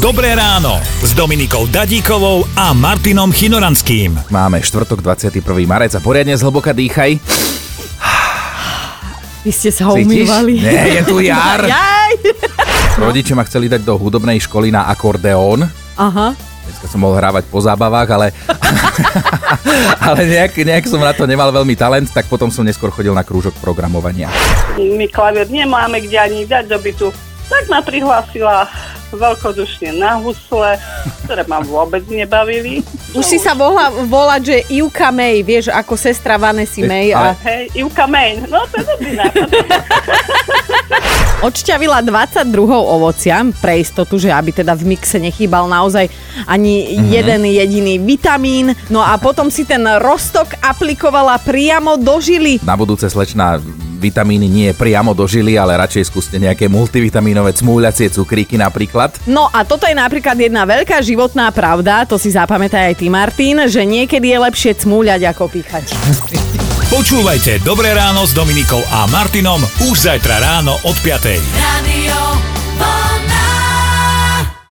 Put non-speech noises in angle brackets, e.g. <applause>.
Dobré ráno s Dominikou Dadíkovou a Martinom Chinoranským. Máme štvrtok 21. marec a poriadne zhlboka dýchaj. Vy ste sa umývali. Nie, je tu <laughs> jar. Jaj. Rodiče ma chceli dať do hudobnej školy na akordeón. Aha. Dneska som mohol hrávať po zábavách, ale, <laughs> ale nejak, nejak som na to nemal veľmi talent, tak potom som neskôr chodil na krúžok programovania. my klavier nemáme kde ani dať do bytu. Tak ma prihlásila veľkodušne na husle, ktoré ma vôbec nebavili. Už si sa mohla volať, že Ivka May, vieš, ako sestra Vanessy May a Hej, Ivka Main, no to je dobrý nápad. odšťavila 22 ovociam pre istotu, že aby teda v mixe nechýbal naozaj ani jeden jediný vitamín. No a potom si ten roztok aplikovala priamo do žily. Na budúce slečná vitamíny nie priamo do žily, ale radšej skúste nejaké multivitamínové cmúľacie cukríky napríklad. No a toto je napríklad jedna veľká životná pravda, to si zapamätaj aj ty Martin, že niekedy je lepšie cmúľať ako píchať. Počúvajte Dobré ráno s Dominikou a Martinom už zajtra ráno od 5. Radio